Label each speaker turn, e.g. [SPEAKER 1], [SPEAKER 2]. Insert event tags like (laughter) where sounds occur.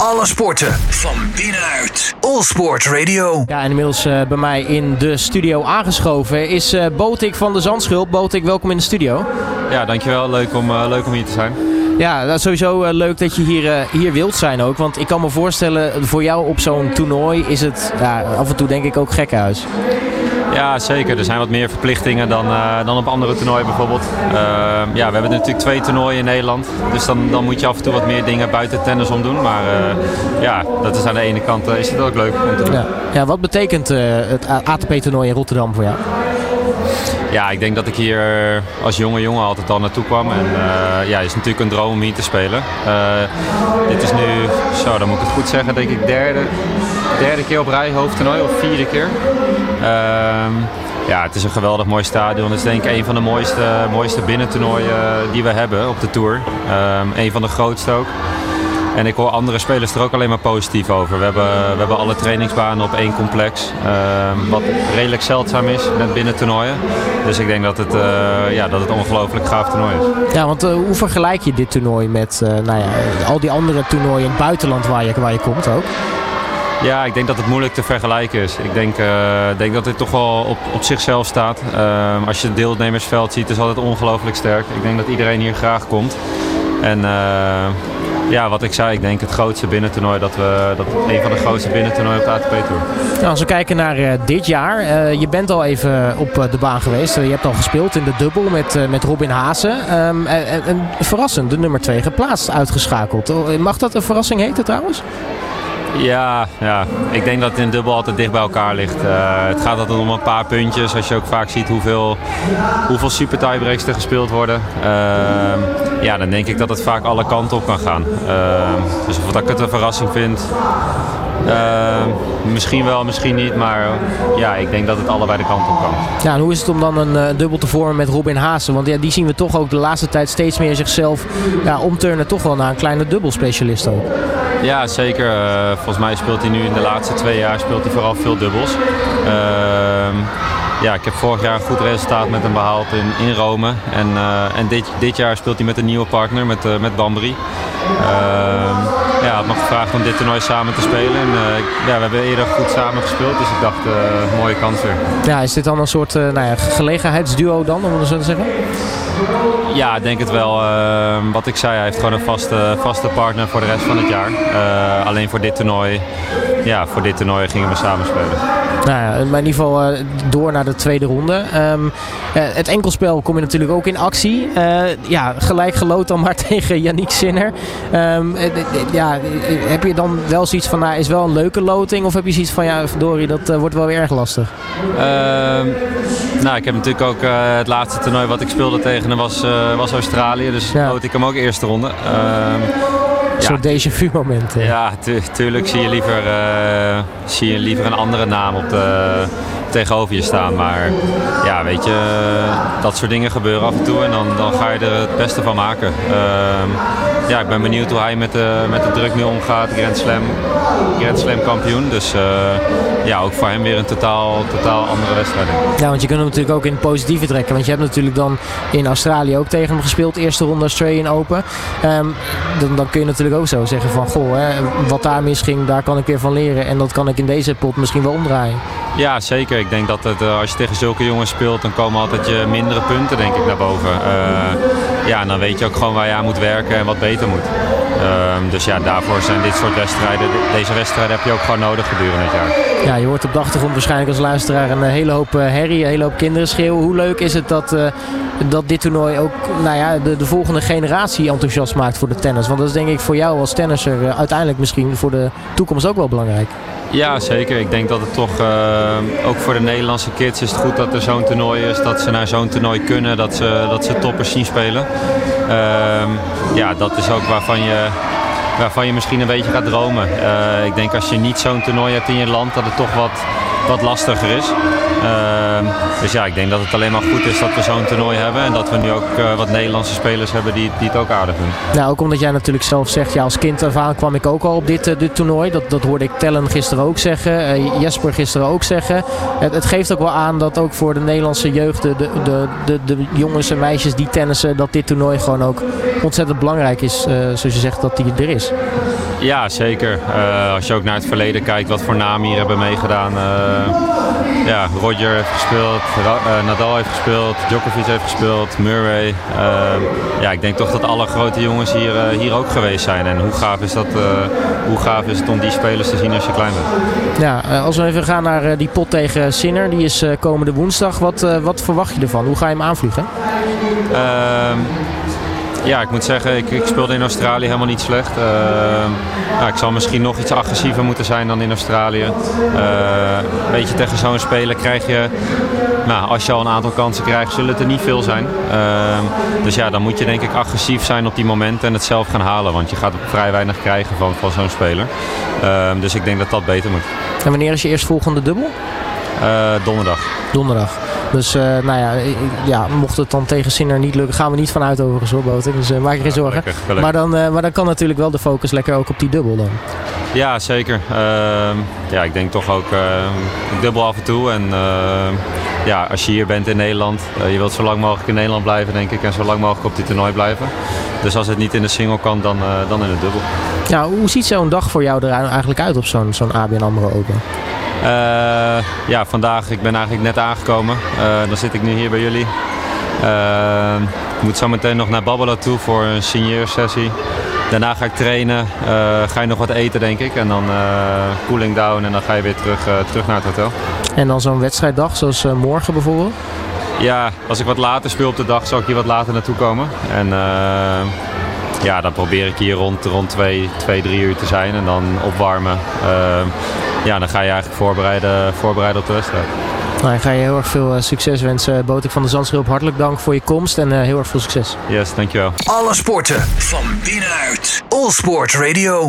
[SPEAKER 1] Alle sporten van binnenuit. All Sport Radio.
[SPEAKER 2] Ja, en inmiddels uh, bij mij in de studio aangeschoven is uh, Botik van de Zandschulp. Botik, welkom in de studio.
[SPEAKER 3] Ja, dankjewel. Leuk om, uh, leuk om hier te zijn.
[SPEAKER 2] Ja, dat is sowieso leuk dat je hier, hier wilt zijn ook. Want ik kan me voorstellen, voor jou op zo'n toernooi is het ja, af en toe denk ik ook gekkenhuis.
[SPEAKER 3] Ja, zeker. Er zijn wat meer verplichtingen dan, uh, dan op andere toernooien bijvoorbeeld. Uh, ja, we hebben natuurlijk twee toernooien in Nederland. Dus dan, dan moet je af en toe wat meer dingen buiten tennis om doen. Maar uh, ja, dat is aan de ene kant is het ook leuk om te doen.
[SPEAKER 2] Ja, ja wat betekent het ATP-toernooi in Rotterdam voor jou?
[SPEAKER 3] Ja, ik denk dat ik hier als jonge jongen altijd al naartoe kwam. En ja, het is natuurlijk een droom om hier te spelen. dit is nu, zo dan moet ik het goed zeggen, denk ik derde, derde keer op rij hoofdtoernooi of vierde keer. Um, ja, het is een geweldig mooi stadion. Het is denk ik een van de mooiste, mooiste binnentoernooien die we hebben op de Tour. Um, een van de grootste ook. En ik hoor andere spelers er ook alleen maar positief over. We hebben, we hebben alle trainingsbanen op één complex. Um, wat redelijk zeldzaam is met binnentoernooien. Dus ik denk dat het, uh, ja, dat het ongelooflijk gaaf toernooi is.
[SPEAKER 2] Ja, want uh, hoe vergelijk je dit toernooi met nou ja, al die andere toernooien in het buitenland waar je, waar je komt ook?
[SPEAKER 3] Ja, ik denk dat het moeilijk te vergelijken is. Ik denk, uh, denk dat dit toch wel op, op zichzelf staat. Uh, als je het deelnemersveld ziet, is het altijd ongelooflijk sterk. Ik denk dat iedereen hier graag komt. En uh, ja, wat ik zei, ik denk het grootste binnentoernooi, dat we dat een van de grootste binnentoernooien op de ATP Tour.
[SPEAKER 2] Nou, als we kijken naar dit jaar, je bent al even op de baan geweest. je hebt al gespeeld in de dubbel met, met Robin Hazen. Um, en, en verrassend, de nummer 2 geplaatst, uitgeschakeld. Mag dat een verrassing heten trouwens?
[SPEAKER 3] Ja, ja, ik denk dat het in dubbel altijd dicht bij elkaar ligt. Uh, het gaat altijd om een paar puntjes. Als je ook vaak ziet hoeveel, hoeveel super tiebreaks er gespeeld worden. Uh, ja, dan denk ik dat het vaak alle kanten op kan gaan. Uh, dus of dat ik het een verrassing vind, misschien wel, misschien niet. Maar ja, ik denk dat het allebei de kant op kan.
[SPEAKER 2] Ja, en hoe is het om dan een dubbel te vormen met Robin Haase? Want ja, die zien we toch ook de laatste tijd steeds meer zichzelf ja, omturnen toch wel naar een kleine dubbelspecialist ook.
[SPEAKER 3] Ja, zeker. Uh, volgens mij speelt hij nu in de laatste twee jaar speelt hij vooral veel dubbels. Uh, ja, ik heb vorig jaar een goed resultaat met hem behaald in, in Rome. En, uh, en dit, dit jaar speelt hij met een nieuwe partner, met, uh, met Bambri. ja, had me gevraagd om dit toernooi samen te spelen. En, ja, we hebben eerder goed samen gespeeld, dus ik dacht, mooie kans weer.
[SPEAKER 2] Ja, is dit dan een soort nou ja, gelegenheidsduo dan, om het zo te zeggen?
[SPEAKER 3] Ja, ik denk het wel. Uh, wat ik zei, hij heeft gewoon een vaste, vaste partner voor de rest van het jaar. Uh, alleen voor dit toernooi, ja, voor dit toernooi gingen we samen spelen.
[SPEAKER 2] Nou ja, in ieder geval uh, door naar de tweede ronde. Um, het enkelspel kom je natuurlijk ook in actie. ja, gelijk geloot dan maar (laughs) tegen Yannick Sinner. Um, ja, heb je dan wel zoiets van, nou, is wel een leuke loting? Of heb je zoiets van, ja, verdorie, dat wordt wel weer erg lastig?
[SPEAKER 3] Ehm, nou, ik heb natuurlijk ook het laatste toernooi wat ik speelde tegen hem was, was Australië. Dus ja. ik hem ook eerste ronde.
[SPEAKER 2] Een soort déjà vu momenten.
[SPEAKER 3] Ja, tu tuurlijk zie je, liever, uh, zie je liever een andere naam op de, tegenover je staan. Maar ja, weet je, dat soort dingen gebeuren af en toe en dan, dan ga je er het beste van maken. Uh, ja, ik ben benieuwd hoe hij met de, met de druk nu omgaat. Grand Slam, Grand Slam kampioen. Dus uh, ja, ook voor hem weer een totaal, totaal andere wedstrijd.
[SPEAKER 2] Ja, want je kunt hem natuurlijk ook in het positieve trekken. Want je hebt natuurlijk dan in Australië ook tegen hem gespeeld. Eerste ronde Australian Open. Um, dan, dan kun je natuurlijk ook zo zeggen van... Goh, hè, wat daar misging, daar kan ik weer van leren. En dat kan ik in deze pot misschien wel omdraaien.
[SPEAKER 3] Ja, zeker. Ik denk dat het, als je tegen zulke jongens speelt, dan komen altijd je mindere punten denk ik naar boven. Uh, ja, dan weet je ook gewoon waar je aan moet werken en wat beter moet. Um, dus ja, daarvoor zijn dit soort wedstrijden, deze wedstrijden heb je ook gewoon nodig gedurende het jaar.
[SPEAKER 2] Ja, je hoort op de achtergrond waarschijnlijk als luisteraar een hele hoop herrie, een hele hoop kinderen schreeuwen. Hoe leuk is het dat, uh, dat dit toernooi ook nou ja, de, de volgende generatie enthousiast maakt voor de tennis? Want dat is denk ik voor jou als tennisser uh, uiteindelijk misschien voor de toekomst ook wel belangrijk.
[SPEAKER 3] Ja, zeker. Ik denk dat het toch, uh, ook voor de Nederlandse kids is het goed dat er zo'n toernooi is. Dat ze naar zo'n toernooi kunnen, dat ze, dat ze toppers zien spelen. Uh, ja, dat is ook waarvan je, waarvan je misschien een beetje gaat dromen. Uh, ik denk als je niet zo'n toernooi hebt in je land, dat het toch wat, wat lastiger is. Uh, dus ja, ik denk dat het alleen maar goed is dat we zo'n toernooi hebben. En dat we nu ook uh, wat Nederlandse spelers hebben die, die het ook aardig doen.
[SPEAKER 2] Nou, ook omdat jij natuurlijk zelf zegt, ja, als kind kwam ik ook al op dit, uh, dit toernooi. Dat, dat hoorde ik Tellen gisteren ook zeggen. Uh, Jesper gisteren ook zeggen. Het, het, geeft ook wel aan dat ook voor de Nederlandse jeugd, de, de, de, de, jongens en meisjes die tennissen, dat dit toernooi gewoon ook ontzettend belangrijk is. zoals je zegt, dat die er is.
[SPEAKER 3] Ja, zeker. Uh, als je ook naar het verleden kijkt, wat voor namen hier hebben meegedaan. Uh, ja, Roger heeft gespeeld, uh, Nadal heeft gespeeld, Djokovic heeft gespeeld, Murray. ja, ik denk toch dat alle grote jongens hier, hier ook geweest zijn. En hoe gaaf, is dat, hoe gaaf is het om die spelers te zien als je klein bent?
[SPEAKER 2] Ja, als we even gaan naar die pot tegen Sinner, die is komende woensdag. Wat, wat verwacht je ervan? Hoe ga je hem aanvliegen?
[SPEAKER 3] Ja, ik moet zeggen, ik, ik, speelde in Australië helemaal niet slecht. Uh, ik zal misschien nog iets agressiever moeten zijn dan in Australië. Uh, weet je, tegen zo'n speler krijg je, nou, als je al een aantal kansen krijgt, zullen het er niet veel zijn. Uh, dus ja, dan moet je denk ik agressief zijn op die momenten en het zelf gaan halen. Want je gaat vrij weinig krijgen van, van zo'n speler. Dus ik denk dat dat beter moet.
[SPEAKER 2] En wanneer is je eerstvolgende dubbel?
[SPEAKER 3] Eh, donderdag.
[SPEAKER 2] Donderdag. Dus uh, nou ja, ja, mocht het dan tegen Sinner niet lukken, gaan we niet vanuit overigens hoor, Boten. Dus uh, maak je geen zorgen. Maar, dan, uh, maar dan kan natuurlijk wel de focus lekker ook op die dubbel dan.
[SPEAKER 3] Ja, zeker. Ehm, ja, ik denk toch ook dubbel af en toe. En ja, als je hier bent in Nederland, je wilt zo lang mogelijk in Nederland blijven, denk ik. En zo lang mogelijk op die toernooi blijven. Dus als het niet in de single kan, dan, dan in de dubbel.
[SPEAKER 2] Ja, hoe ziet zo'n dag voor jou er eigenlijk uit op zo'n zo'n ABN AMRO Open?
[SPEAKER 3] Uh, ja, vandaag, ik ben eigenlijk net aangekomen. Uh, dan zit ik nu hier bij jullie. Uh, ik moet zo meteen nog naar Babbelo toe voor een signeersessie. Daarna ga ik trainen, ga je nog wat eten denk ik. En dan cooling down en dan ga je weer terug, terug naar het hotel.
[SPEAKER 2] En dan zo'n wedstrijddag zoals morgen bijvoorbeeld?
[SPEAKER 3] Ja, als ik wat later speel op de dag zal ik hier wat later naartoe komen. En ja, dan probeer ik hier rond, rond 2, 2, 3 uur te zijn en dan opwarmen ja, dan ga je eigenlijk voorbereiden, voorbereiden op de wedstrijd.
[SPEAKER 2] Nou, ik ga je heel erg veel uh, succes wensen. Botik van de Zandschulp, hartelijk dank voor je komst en uh, heel erg veel succes.
[SPEAKER 3] Yes, dankjewel.
[SPEAKER 1] Alle sporten van binnenuit. All Sport Radio.